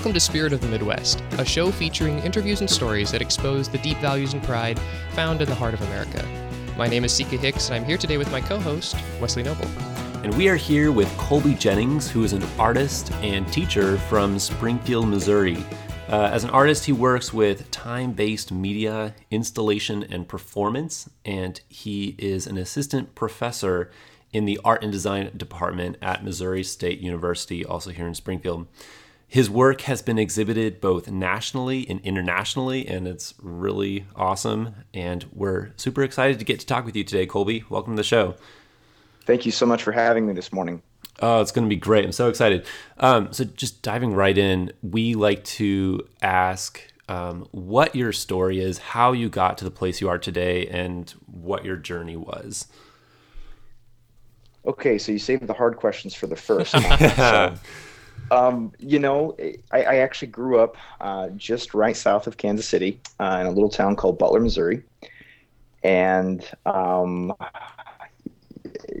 Welcome to Spirit of the Midwest, a show featuring interviews and stories that expose the deep values and pride found in the heart of America. My name is Sika Hicks, and I'm here today with my co host, Wesley Noble. And we are here with Colby Jennings, who is an artist and teacher from Springfield, Missouri. Uh, as an artist, he works with time based media, installation, and performance, and he is an assistant professor in the art and design department at Missouri State University, also here in Springfield. His work has been exhibited both nationally and internationally, and it's really awesome. And we're super excited to get to talk with you today, Colby. Welcome to the show. Thank you so much for having me this morning. Oh, it's going to be great. I'm so excited. Um, so, just diving right in, we like to ask um, what your story is, how you got to the place you are today, and what your journey was. Okay, so you saved the hard questions for the first. so, um, you know, I, I, actually grew up uh, just right south of Kansas City uh, in a little town called Butler, Missouri. And um,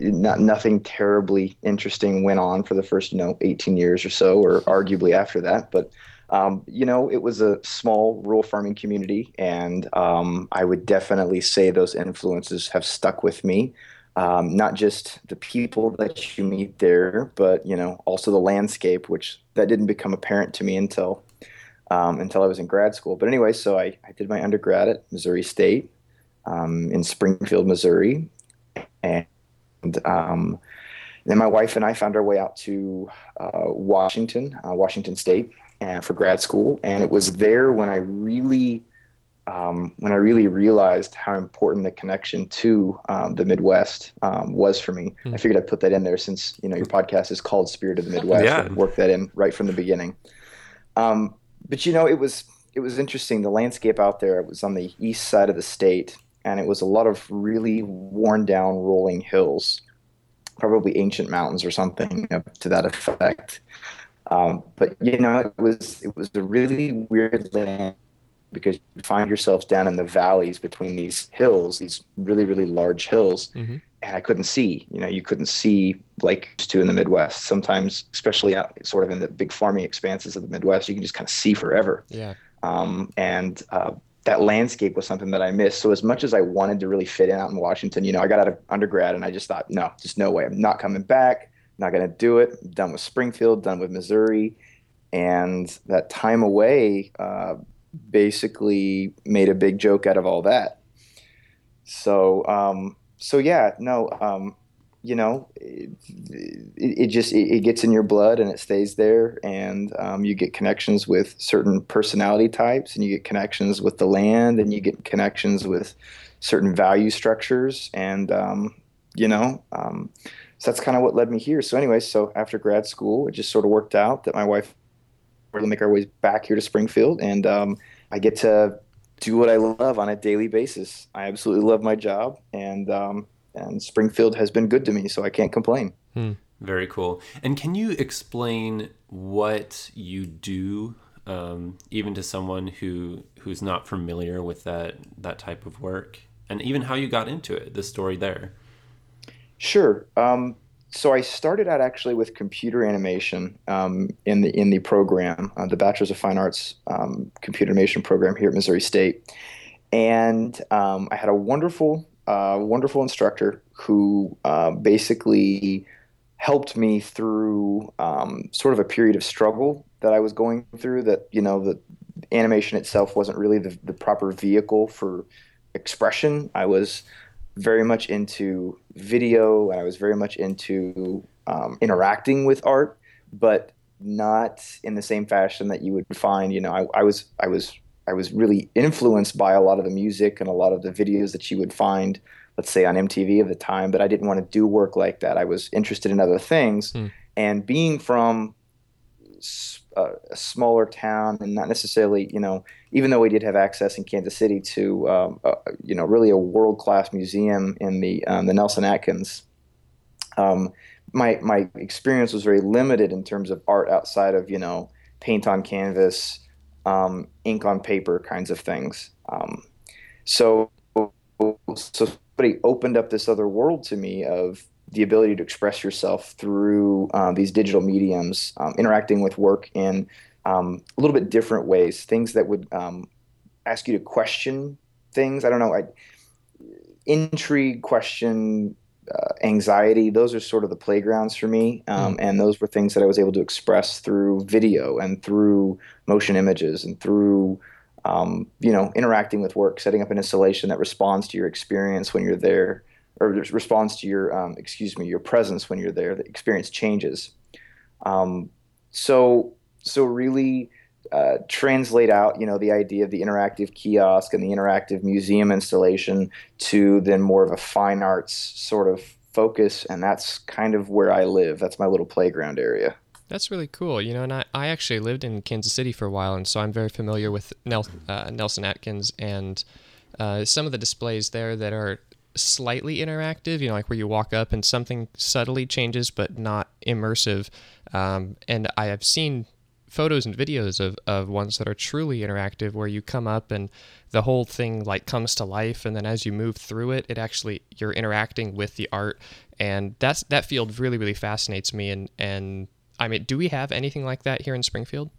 not, nothing terribly interesting went on for the first, you know, 18 years or so, or arguably after that. But, um, you know, it was a small rural farming community. And um, I would definitely say those influences have stuck with me um, not just the people that you meet there, but you know also the landscape, which that didn't become apparent to me until um, until I was in grad school. But anyway, so I, I did my undergrad at Missouri State um, in Springfield, Missouri, and um, then my wife and I found our way out to uh, Washington, uh, Washington State, uh, for grad school, and it was there when I really um, when I really realized how important the connection to um, the Midwest um, was for me. Hmm. I figured I'd put that in there since you know your podcast is called Spirit of the Midwest. Yeah. work that in right from the beginning. Um, but you know, it was it was interesting. The landscape out there it was on the east side of the state, and it was a lot of really worn down, rolling hills, probably ancient mountains or something to that effect. Um, but you know, it was it was a really weird land because you find yourselves down in the valleys between these hills, these really, really large hills. Mm-hmm. And I couldn't see, you know, you couldn't see like to in the Midwest. Sometimes, especially out sort of in the big farming expanses of the Midwest, you can just kind of see forever. Yeah. Um, and uh, that landscape was something that I missed. So as much as I wanted to really fit in out in Washington, you know, I got out of undergrad and I just thought, no, just no way. I'm not coming back. I'm not going to do it. I'm done with Springfield, done with Missouri. And that time away, uh, basically made a big joke out of all that. So, um, so yeah, no, um, you know, it, it, just it, it, gets in your blood and it stays there, and um, you get connections with certain personality types, and you get connections with the land, and you get connections with certain value structures, and um, you know, um, so that's kind of what led me here. So, anyway, so after grad school, it just sort of worked out that my wife we're going to make our way back here to Springfield, and um, I get to do what I love on a daily basis. I absolutely love my job, and um, and Springfield has been good to me, so I can't complain. Hmm. Very cool. And can you explain what you do, um, even to someone who who's not familiar with that that type of work, and even how you got into it? The story there. Sure. Um, so I started out actually with computer animation um, in the in the program, uh, the Bachelor's of Fine Arts um, computer animation program here at Missouri State, and um, I had a wonderful uh, wonderful instructor who uh, basically helped me through um, sort of a period of struggle that I was going through. That you know the animation itself wasn't really the, the proper vehicle for expression. I was very much into video and I was very much into um, interacting with art, but not in the same fashion that you would find. You know, I, I was I was I was really influenced by a lot of the music and a lot of the videos that you would find, let's say on MTV of the time. But I didn't want to do work like that. I was interested in other things, mm. and being from a, a, smaller town and not necessarily, you know, even though we did have access in Kansas City to, um, uh, you know, really a world class museum in the um, the Nelson Atkins. Um, my my experience was very limited in terms of art outside of you know paint on canvas, um, ink on paper kinds of things. Um, so so somebody opened up this other world to me of the ability to express yourself through um, these digital mediums, um, interacting with work in um, a little bit different ways, things that would um, ask you to question things. I don't know, I, intrigue, question, uh, anxiety. Those are sort of the playgrounds for me, um, mm. and those were things that I was able to express through video and through motion images and through um, you know interacting with work, setting up an installation that responds to your experience when you're there, or responds to your um, excuse me your presence when you're there. The experience changes. Um, so so really uh, translate out, you know, the idea of the interactive kiosk and the interactive museum installation to then more of a fine arts sort of focus, and that's kind of where I live. That's my little playground area. That's really cool. You know, and I, I actually lived in Kansas City for a while, and so I'm very familiar with Nel, uh, Nelson Atkins and uh, some of the displays there that are slightly interactive, you know, like where you walk up and something subtly changes but not immersive. Um, and I have seen photos and videos of, of ones that are truly interactive where you come up and the whole thing like comes to life. And then as you move through it it actually you're interacting with the art. And that's that field really really fascinates me. And and i mean do we have anything like that here in springfield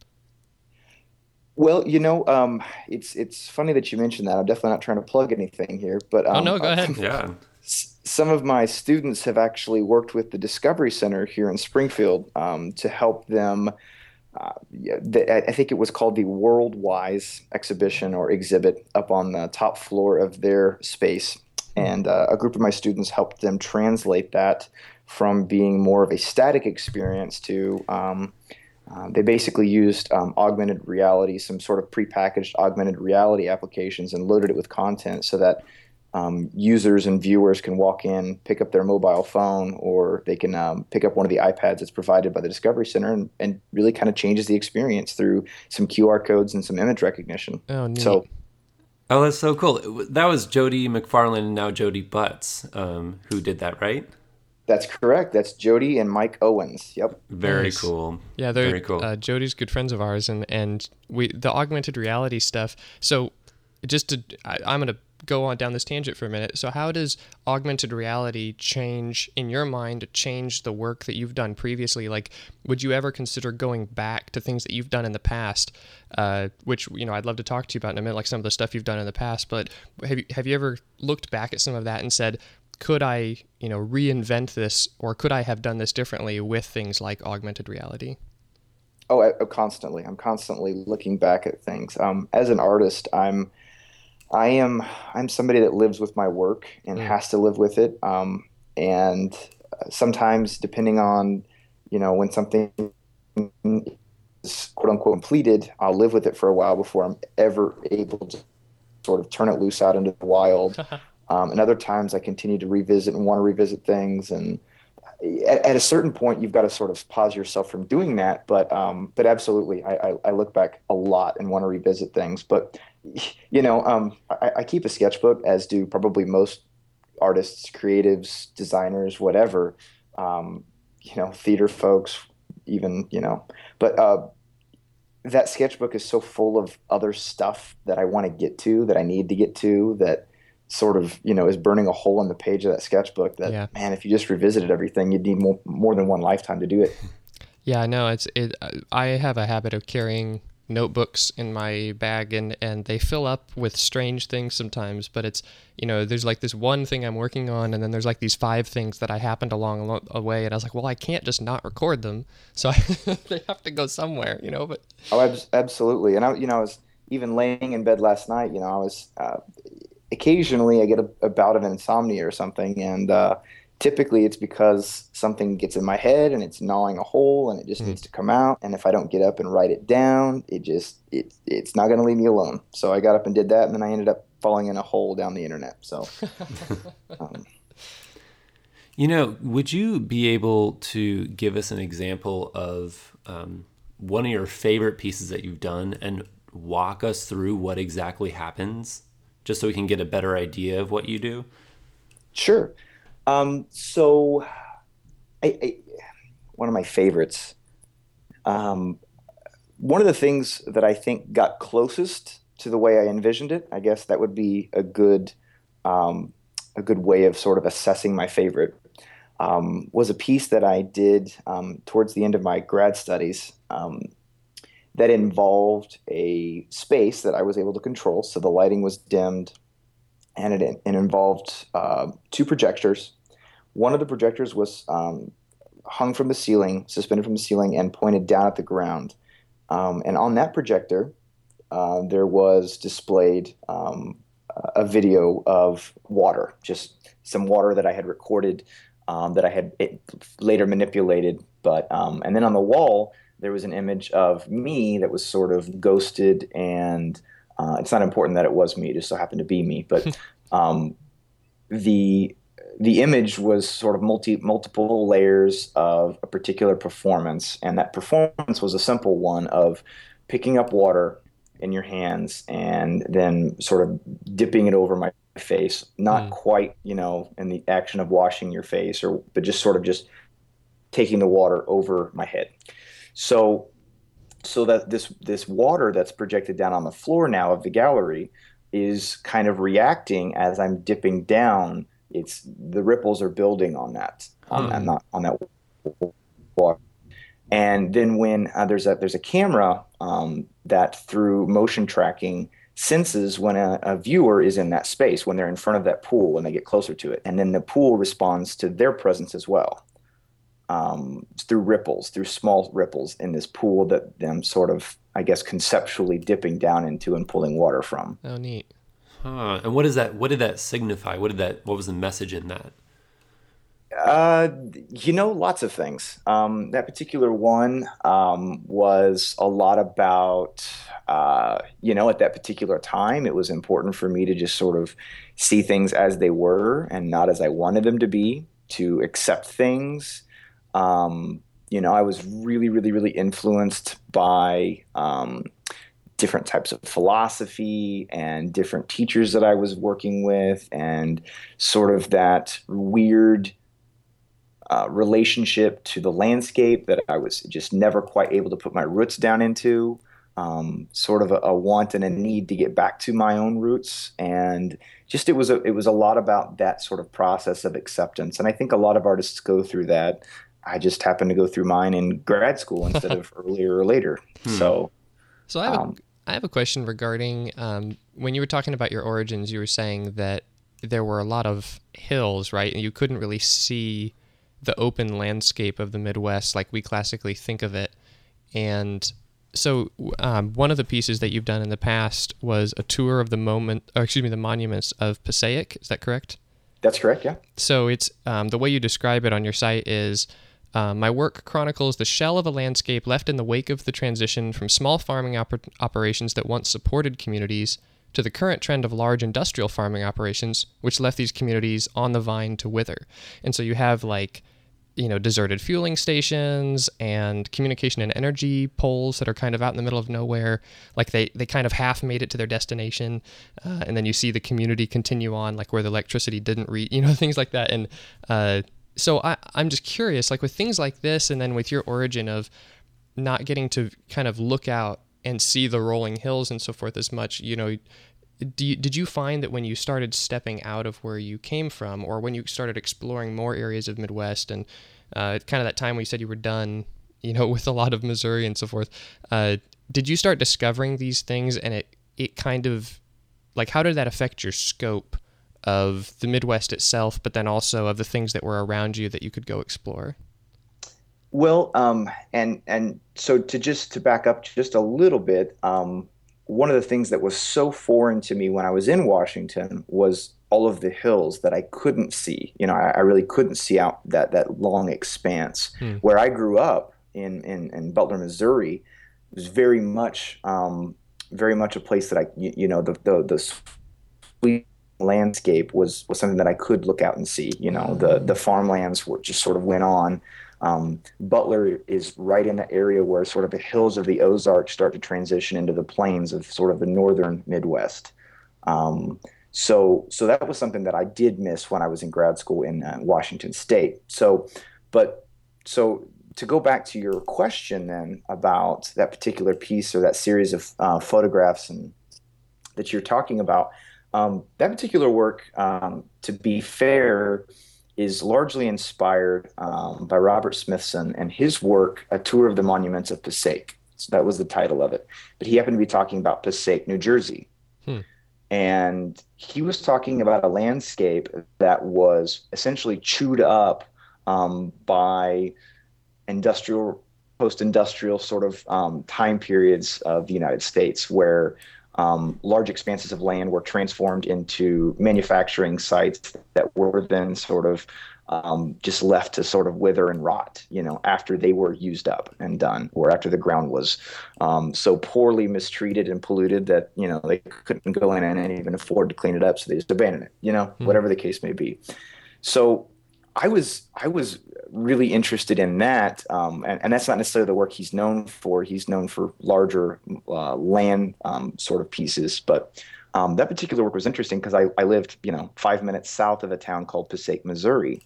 well, you know, um, it's it's funny that you mentioned that. I'm definitely not trying to plug anything here, but um, oh no, go uh, ahead. yeah. Some of my students have actually worked with the Discovery Center here in Springfield um, to help them uh, the, I think it was called the Worldwise exhibition or exhibit up on the top floor of their space. And uh, a group of my students helped them translate that from being more of a static experience to um, they basically used um, augmented reality, some sort of prepackaged augmented reality applications, and loaded it with content so that um, users and viewers can walk in, pick up their mobile phone, or they can um, pick up one of the iPads that's provided by the Discovery Center, and, and really kind of changes the experience through some QR codes and some image recognition. Oh, neat. So, oh, that's so cool. That was Jody McFarland and now Jody Butts um, who did that, right? That's correct. That's Jody and Mike Owens. Yep. Very nice. cool. Yeah, they're Very cool. Uh, Jody's good friends of ours, and and we the augmented reality stuff. So, just to, I, I'm gonna go on down this tangent for a minute. So, how does augmented reality change in your mind, change the work that you've done previously? Like, would you ever consider going back to things that you've done in the past, uh, which you know I'd love to talk to you about in a minute, like some of the stuff you've done in the past. But have you have you ever looked back at some of that and said, could I you know reinvent this, or could I have done this differently with things like augmented reality? Oh, I, constantly. I'm constantly looking back at things. Um, as an artist, I'm I am I'm somebody that lives with my work and mm. has to live with it. Um, and sometimes, depending on you know when something is quote unquote completed, I'll live with it for a while before I'm ever able to sort of turn it loose out into the wild. um, and other times, I continue to revisit and want to revisit things and. At, at, a certain point, you've got to sort of pause yourself from doing that. But um, but absolutely, I, I, I, look back a lot and want to revisit things. But you know, um, I, I, keep a sketchbook, as do probably most artists, creatives, designers, whatever. Um, you know, theater folks, even you know, but uh, that sketchbook is so full of other stuff that I want to get to, that I need to get to, that sort of you know is burning a hole in the page of that sketchbook. That yeah. man, if you just revisited everything, you'd need more more than one lifetime to do it. Yeah, no, it's it. I have a habit of carrying notebooks in my bag and and they fill up with strange things sometimes but it's you know there's like this one thing i'm working on and then there's like these five things that i happened along the way and i was like well i can't just not record them so I, they have to go somewhere you know but oh absolutely and i you know i was even laying in bed last night you know i was uh, occasionally i get a, a, bout of insomnia or something and uh, typically it's because something gets in my head and it's gnawing a hole and it just mm. needs to come out and if i don't get up and write it down it just it, it's not going to leave me alone so i got up and did that and then i ended up falling in a hole down the internet so um, you know would you be able to give us an example of um, one of your favorite pieces that you've done and walk us through what exactly happens just so we can get a better idea of what you do sure um, so, I, I, one of my favorites. Um, one of the things that I think got closest to the way I envisioned it, I guess that would be a good, um, a good way of sort of assessing my favorite. Um, was a piece that I did um, towards the end of my grad studies. Um, that involved a space that I was able to control. So the lighting was dimmed, and it, it involved uh, two projectors. One of the projectors was um, hung from the ceiling, suspended from the ceiling, and pointed down at the ground. Um, and on that projector, uh, there was displayed um, a video of water, just some water that I had recorded um, that I had later manipulated. But um, and then on the wall there was an image of me that was sort of ghosted, and uh, it's not important that it was me; it just so happened to be me. But um, the the image was sort of multi multiple layers of a particular performance, and that performance was a simple one of picking up water in your hands and then sort of dipping it over my face not mm. quite you know in the action of washing your face or but just sort of just taking the water over my head so so that this this water that's projected down on the floor now of the gallery is kind of reacting as I'm dipping down. It's the ripples are building on that on that hmm. not on that water. And then when uh, there's a there's a camera um, that through motion tracking senses when a, a, viewer is in that space when they're in front of that pool when they get closer to it, and then the pool responds to their presence as well um, through ripples, through small ripples in this pool that them sort of, I guess, conceptually dipping down into and pulling water from. Oh, neat. Huh. And what is that? What did that signify? What did that? What was the message in that? Uh, you know, lots of things. Um, that particular one um, was a lot about, uh, you know, at that particular time, it was important for me to just sort of see things as they were and not as I wanted them to be, to accept things um, you know, I was really, really, really influenced by um, different types of philosophy and different teachers that I was working with, and sort of that weird uh, relationship to the landscape that I was just never quite able to put my roots down into. Um, sort of a, a, want and a need to get back to my own roots, and just it was a it was a lot about that sort of process of acceptance. And I think a lot of artists go through that. I just happened to go through mine in grad school instead of earlier or later. Hmm. So, so I have, um, a, I have a question regarding um, when you were talking about your origins. You were saying that there were a lot of hills, right? And you couldn't really see the open landscape of the Midwest like we classically think of it. And so, um, one of the pieces that you've done in the past was a tour of the moment, or excuse me, the monuments of Passaic. Is that correct? That's correct. Yeah. So it's um, the way you describe it on your site is uh, my work chronicles the shell of a landscape left in the wake of the transition from small farming oper- operations that once supported communities to the current trend of large industrial farming operations, which left these communities on the vine to wither. And so you have like, you know, deserted fueling stations and communication and energy poles that are kind of out in the middle of nowhere. Like they, they kind of half made it to their destination. Uh, and then you see the community continue on, like where the electricity didn't reach, you know, things like that. And, uh, so I, I'm just curious, like with things like this, and then with your origin of not getting to kind of look out and see the rolling hills and so forth as much, you know, you, did you find that when you started stepping out of where you came from, or when you started exploring more areas of Midwest, and uh, kind of that time when you said you were done, you know, with a lot of Missouri and so forth, uh, did you start discovering these things, and it it kind of like how did that affect your scope of the Midwest itself, but then also of the things that were around you that you could go explore? Well, um, and and so to just to back up just a little bit, um, one of the things that was so foreign to me when I was in Washington was all of the hills that I couldn't see. You know, I, I really couldn't see out that that long expanse. Hmm. Where I grew up in, in in Butler, Missouri, was very much um, very much a place that I you, you know the the the landscape was was something that I could look out and see. You know, the the farmlands were just sort of went on. Um, Butler is right in the area where sort of the hills of the Ozarks start to transition into the plains of sort of the northern Midwest. Um, so so that was something that I did miss when I was in grad school in uh, Washington State. So, but so to go back to your question then about that particular piece or that series of uh, photographs and that you're talking about um, that particular work, um, to be fair, is largely inspired um, by Robert Smithson and his work, A Tour of the Monuments of Passaic. So that was the title of it. But he happened to be talking about Passaic, New Jersey. Hmm. And he was talking about a landscape that was essentially chewed up um, by industrial, post industrial sort of um, time periods of the United States where um, large expanses of land were transformed into manufacturing sites that were then sort of um, just left to sort of wither and rot, you know, after they were used up and done, or after the ground was um, so poorly mistreated and polluted that you know they couldn't go in and even afford to clean it up, so they just abandoned it, you know, mm-hmm. whatever the case may be. So I was I was really interested in that, um, and, and, that's not necessarily the work he's known for. He's known for larger uh, land um, sort of pieces, but um, that particular work was interesting because I, I lived, you know, five minutes south of a town called Passaic, Missouri,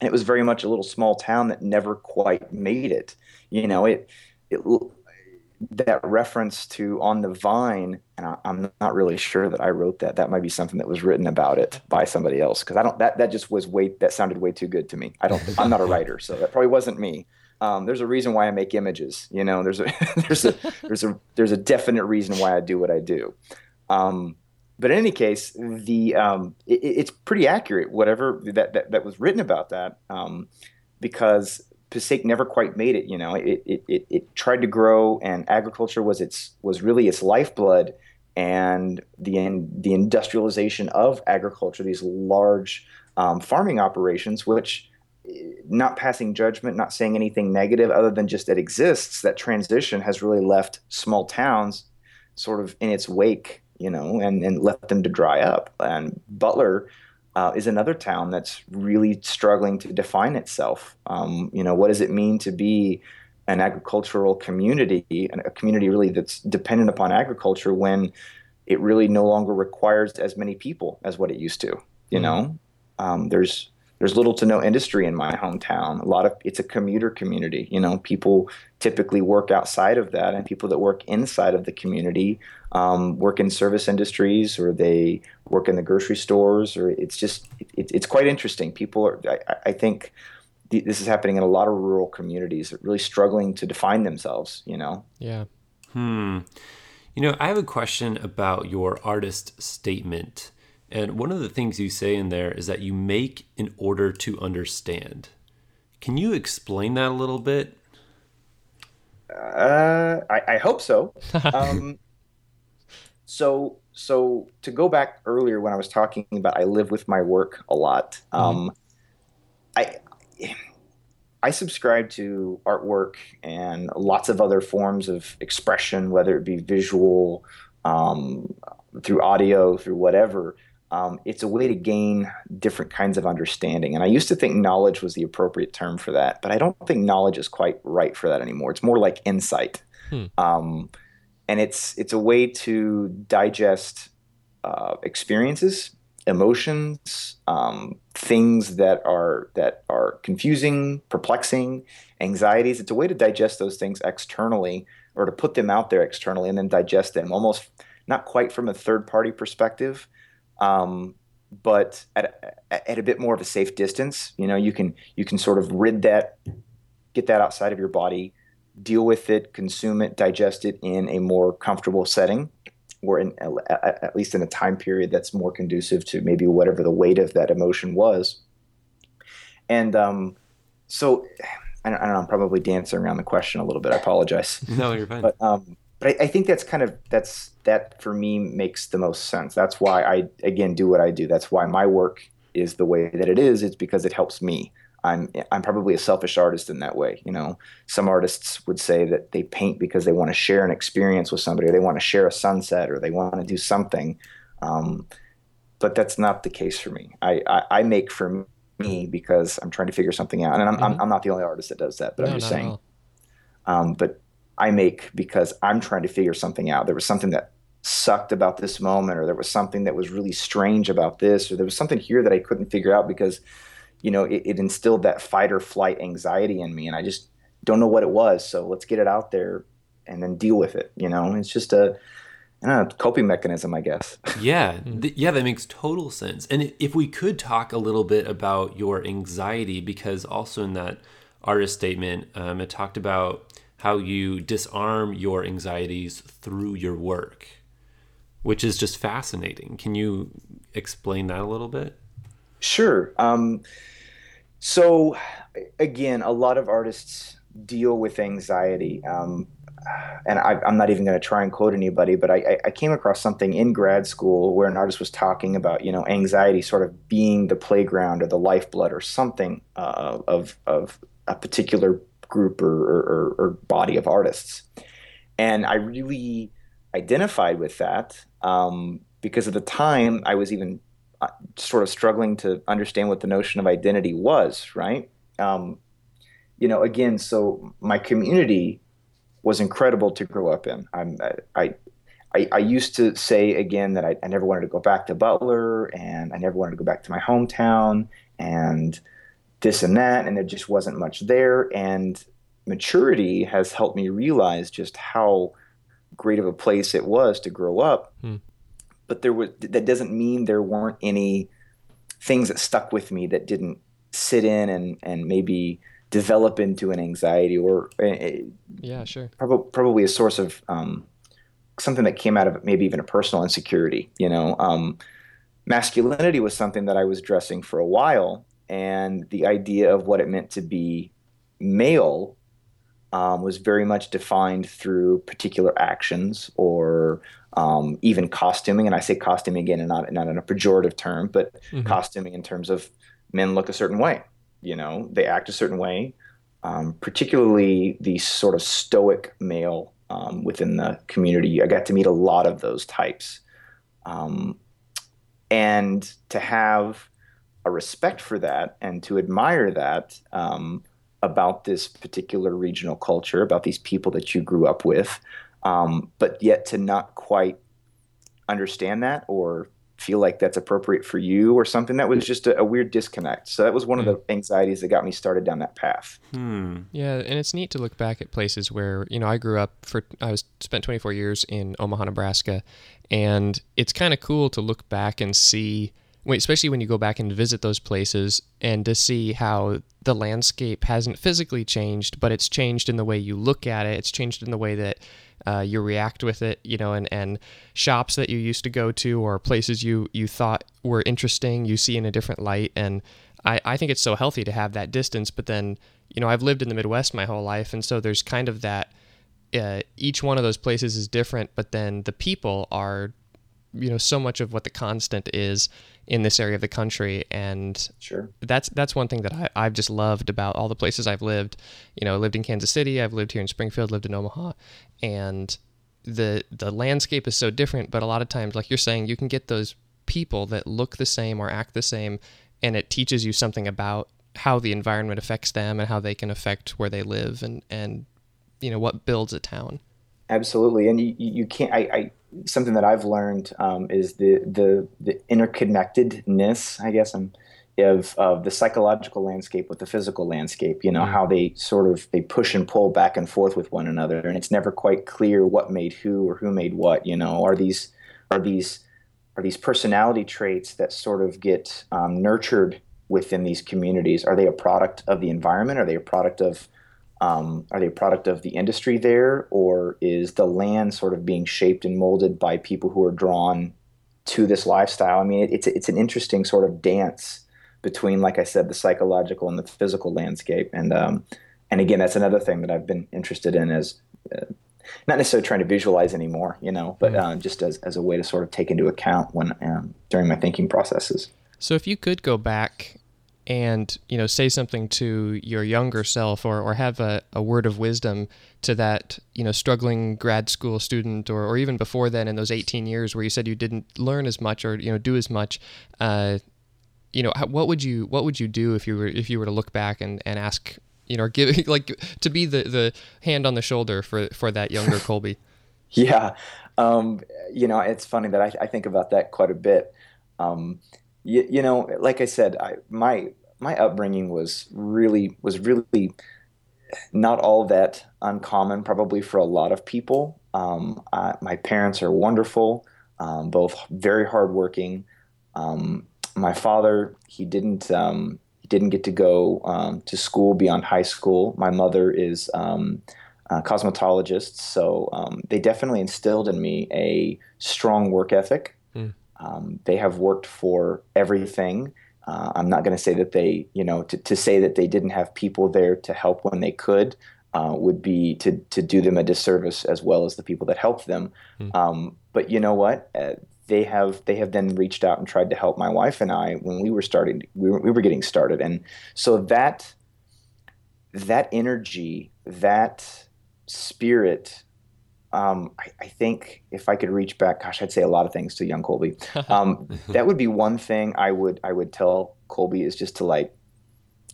and it was very much a little small town that never quite made it. You know, it it that reference to on the vine, and I, am not really sure that I wrote that. That might be something that was written about it by somebody else because I don't. That that just was way that sounded way too good to me. I don't. I'm not a writer, so that probably wasn't me. Um, there's a reason why I make images. You know, there's a there's a there's a there's a definite reason why I do what I do. Um, but in any case, the um, it, it's pretty accurate. Whatever that, that, that was written about that, um, because Passaic never quite made it. You know, it, it, it, it, tried to grow, and agriculture was its was really its lifeblood, and the in, the industrialization of agriculture, these large um, farming operations, which not passing judgment, not saying anything negative other than just it exists. That transition has really left small towns sort of in its wake you know, and, and left them to dry up. And Butler uh, is another town that's really struggling to define itself. Um, you know, what does it mean to be an agricultural community, a community really that's dependent upon agriculture when it really no longer requires as many people as what it used to? You mm-hmm. know, um, there's there's little to no industry in my hometown. A lot of it's a commuter community. You know, people typically work outside of that, and people that work inside of the community um, work in service industries or they work in the grocery stores. Or it's just it, it's quite interesting. People are, I, I think, this is happening in a lot of rural communities that really struggling to define themselves. You know. Yeah. Hmm. You know, I have a question about your artist statement. And one of the things you say in there is that you make in order to understand. Can you explain that a little bit? Uh, I, I hope so. um, so, so to go back earlier when I was talking about I live with my work a lot. Mm-hmm. Um, I I subscribe to artwork and lots of other forms of expression, whether it be visual, um, through audio, through whatever um, it's a way to gain different kinds of understanding. And I used to think knowledge was the appropriate term for that, but I don't think knowledge is quite right for that anymore. It's more like insight. Hmm. Um, and it's it's a way to digest uh, experiences, emotions, um, things that are that are confusing, perplexing, anxieties. It's a way to digest those things externally or to put them out there externally and then digest them almost not quite from a third party perspective um, but at, at a bit more of a safe distance. You know, you can you can sort of rid that, get that outside of your body, deal with it, consume it, digest it in a more comfortable setting, or in at least in a time period that's more conducive to maybe whatever the weight of that emotion was. And um, so, I don't, I don't, know. I'm probably dancing around the question a little bit. I apologize. No, you're fine. But um, but I, I, think that's kind of that's that for me makes the most sense. That's why I again do what I do. That's why my work is the way that it is. It's because it helps me. I'm I'm probably a selfish artist in that way. You know, some artists would say that they paint because they want to share an experience with somebody, or they want to share a sunset, or they want to do something. Um, but that's not the case for me. I, I, I, make for me because I'm trying to figure something out, and I'm, mm-hmm. I'm, I'm, not the only artist that does that. But no, I'm just saying. Um, but I make because I'm trying to figure something out. There was something that sucked about this moment, or there was something that was really strange about this, or there was something here that I couldn't figure out because, you know, it, it instilled that fight or flight anxiety in me, and I just don't know what it was. So let's get it out there and then deal with it. You know, it's just a Know, coping mechanism, I guess. yeah, th- yeah, that makes total sense. And if we could talk a little bit about your anxiety, because also in that artist statement, um, it talked about how you disarm your anxieties through your work, which is just fascinating. Can you explain that a little bit? Sure. Um, so, again, a lot of artists deal with anxiety. Um, and I, am not even going to try and quote anybody, but I, I, came across something in grad school where an artist was talking about, you know, anxiety sort of being the playground or the lifeblood or something uh, of of a particular group or, or, or, body of artists. And I really identified with that um, because at the time I was even uh, sort of struggling to understand what the notion of identity was, right? Um, you know, again, so my community was incredible to grow up in. I'm, I, I, I used to say again that I, I never wanted to go back to Butler and I never wanted to go back to my hometown and this and that, and there just wasn't much there. And maturity has helped me realize just how great of a place it was to grow up. Hmm. But there was that doesn't mean there weren't any things that stuck with me that didn't sit in and and maybe develop into an anxiety or uh, yeah, sure, probably probably a source of um, something that came out of maybe even a personal insecurity. You know, um, masculinity was something that I was dressing for a while, and the idea of what it meant to be male um, was very much defined through particular actions or um, even costuming. And I say costuming again, and not not in a pejorative term, but mm-hmm. costuming in terms of men look a certain way. You know, they act a certain way. Um, particularly the sort of stoic male um, within the community. I got to meet a lot of those types, um, and to have a respect for that and to admire that um, about this particular regional culture, about these people that you grew up with, um, but yet to not quite understand that or feel like that's appropriate for you or something that was just a, a weird disconnect. So that was one of the anxieties that got me started down that path. Hmm. yeah and it's neat to look back at places where you know i grew up for i was spent 24 years in omaha nebraska and it's kind of cool to look back and see especially when you go back and visit those places and to see how the landscape hasn't physically changed, but it's changed in the way you look at it. It's changed in the way that uh, you react with it, you know, and, and shops that you used to go to or places you, you thought were interesting, you see in a different light. And I, I think it's so healthy to have that distance. But then, you know, I've lived in the Midwest my whole life. And so there's kind of that uh, each one of those places is different, but then the people are, you know, so much of what the constant is in this area of the country. And sure. that's that's one thing that I, I've just loved about all the places I've lived. You know I lived in Kansas City I've lived here in Springfield lived in Omaha. And the the landscape is so different but a lot of times like you're saying you can get those people that look the same or act the same and it teaches you something about how the environment affects them and how they can affect where they live and and you know what builds a town absolutely and you, you can't I, I something that I've learned um, is the the the interconnectedness, I guess, of of the psychological landscape with the physical landscape. You know mm-hmm. how they sort of they push and pull back and forth with one another, and it's never quite clear what made who or who made what. You know, are these are these are these personality traits that sort of get um, nurtured within these communities? Are they a product of the environment? Are they a product of um, are they a product of the industry there, or is the land sort of being shaped and molded by people who are drawn to this lifestyle? I mean, it, it's it's an interesting sort of dance between, like I said, the psychological and the physical landscape. And um, and again, that's another thing that I've been interested in as uh, not necessarily trying to visualize anymore, you know, but uh, just as as a way to sort of take into account when um, during my thinking processes. So, if you could go back and you know say something to your younger self or, or have a, a word of wisdom to that you know struggling grad school student or, or even before then in those 18 years where you said you didn't learn as much or you know do as much uh, you know what would you what would you do if you were if you were to look back and, and ask you know give like to be the the hand on the shoulder for for that younger colby? Yeah um, you know it's funny that I, I think about that quite a bit. Um, you, you know, like I said, I, my my upbringing was really was really not all that uncommon, probably for a lot of people. Um, I, my parents are wonderful, um, both very hardworking. Um, my father, he didn't um, he didn't get to go um, to school beyond high school. My mother is um, uh, cosmetologists. So um, they definitely instilled in me a strong work ethic. Um, they have worked for everything. Uh, I'm not going to say that they, you know, to, to say that they didn't have people there to help when they could uh, would be to to do them a disservice as well as the people that helped them. Mm. Um, but you know what? Uh, they have they have then reached out and tried to help my wife and I when we were starting we were, we were getting started and so that that energy that spirit um, I, I, think if I could reach back, gosh, I'd say a lot of things to young Colby. Um, that would be one thing I would I would tell Colby is just to like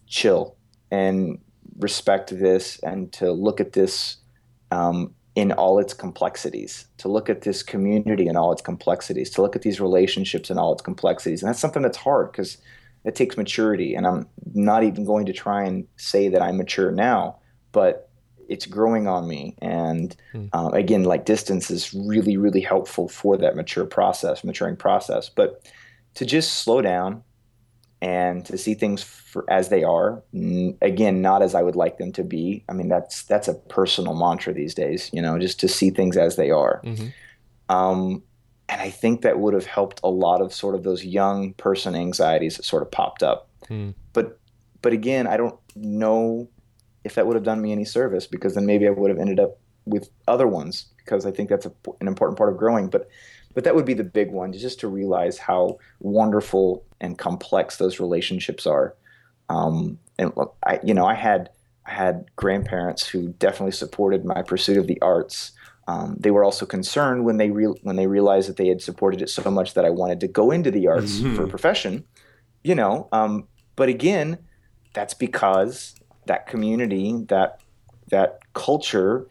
chill and respect this and to look at this um, in all its complexities, to look at this community in all its complexities, to look at these relationships in all its complexities. And that's something that's hard because it takes maturity. And I'm not even going to try and say that I'm mature now, but it's growing on me. And um, again, like distance is really, really helpful for that mature process, maturing process. But to just slow down and to see things for, as they are, again, not as I would like them to be. I mean, that's that's a personal mantra these days. You know, just to see things as they are. Mm-hmm. Um, and I think that would have helped a lot of sort of those young person anxieties that sort of popped up. Mm. But but again, I don't know if that would have done me any service because then maybe I would have ended up with other ones because I think that's a, an important part of growing. But but that would be the big one, just to realize how wonderful and complex those relationships are. Um, and look, I you know I had I had grandparents who definitely supported my pursuit of the arts. Um, they were also concerned when they re- when they realized that they had supported it so much that I wanted to go into the arts mm-hmm. for a profession. You know, um, but again, that's because that community, that that culture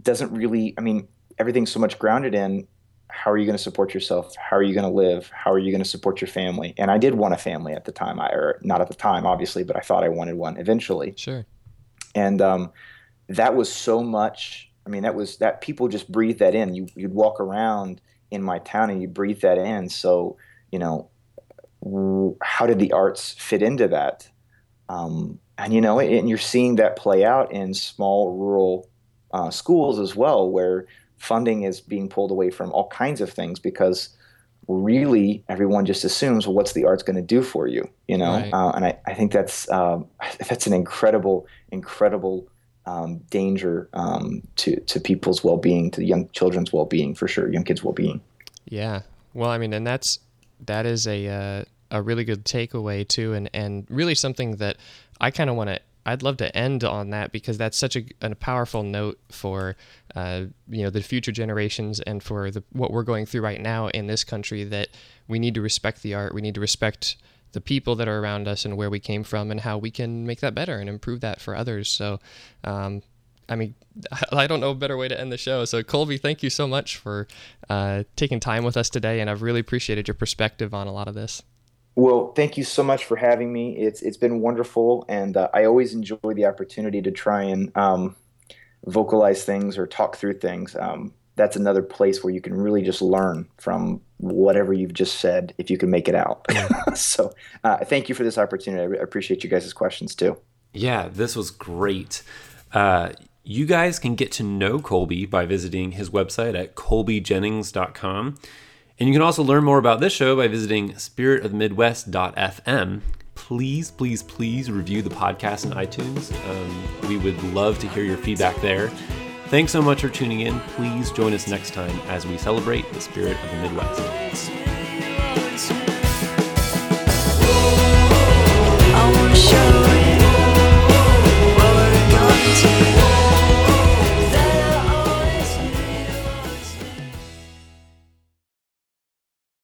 doesn't really. I mean, everything's so much grounded in how are you going to support yourself? How are you going to live? How are you going to support your family? And I did want a family at the time, I, or not at the time, obviously, but I thought I wanted one eventually. Sure. And um, that was so much. I mean, that was that people just breathe that in. You you'd walk around in my town and you breathe that in. So you know, how did the arts fit into that? Um, and you know, and you're seeing that play out in small rural uh, schools as well, where funding is being pulled away from all kinds of things because really everyone just assumes well what's the arts going to do for you? You know? Right. uh, and I, I think that's um, that's an incredible incredible um, danger um, to to people's well-being to young children's well-being for sure young kids well-being. Yeah. Well i mean and that's that is a uh, a really good takeaway too, and and really something that I kind of want to. I'd love to end on that because that's such a, a powerful note for uh, you know the future generations and for the what we're going through right now in this country that we need to respect the art we need to respect the people that are around us and where we came from and how we can make that better and improve that for others so um, I mean, I don't know a better way to end the show. So, Colby, thank you so much for uh, taking time with us today, and I've really appreciated your perspective on a lot of this. Well, thank you so much for having me. It's it's been wonderful, and uh, I always enjoy the opportunity to try and um, vocalize things or talk through things. Um, that's another place where you can really just learn from whatever you've just said if you can make it out. so, uh, thank you for this opportunity. I appreciate you guys' questions too. Yeah, this was great. Uh, you guys can get to know Colby by visiting his website at colbyjennings.com. And you can also learn more about this show by visiting spiritofthemidwest.fm. Please, please, please review the podcast in iTunes. Um, we would love to hear your feedback there. Thanks so much for tuning in. Please join us next time as we celebrate the spirit of the Midwest.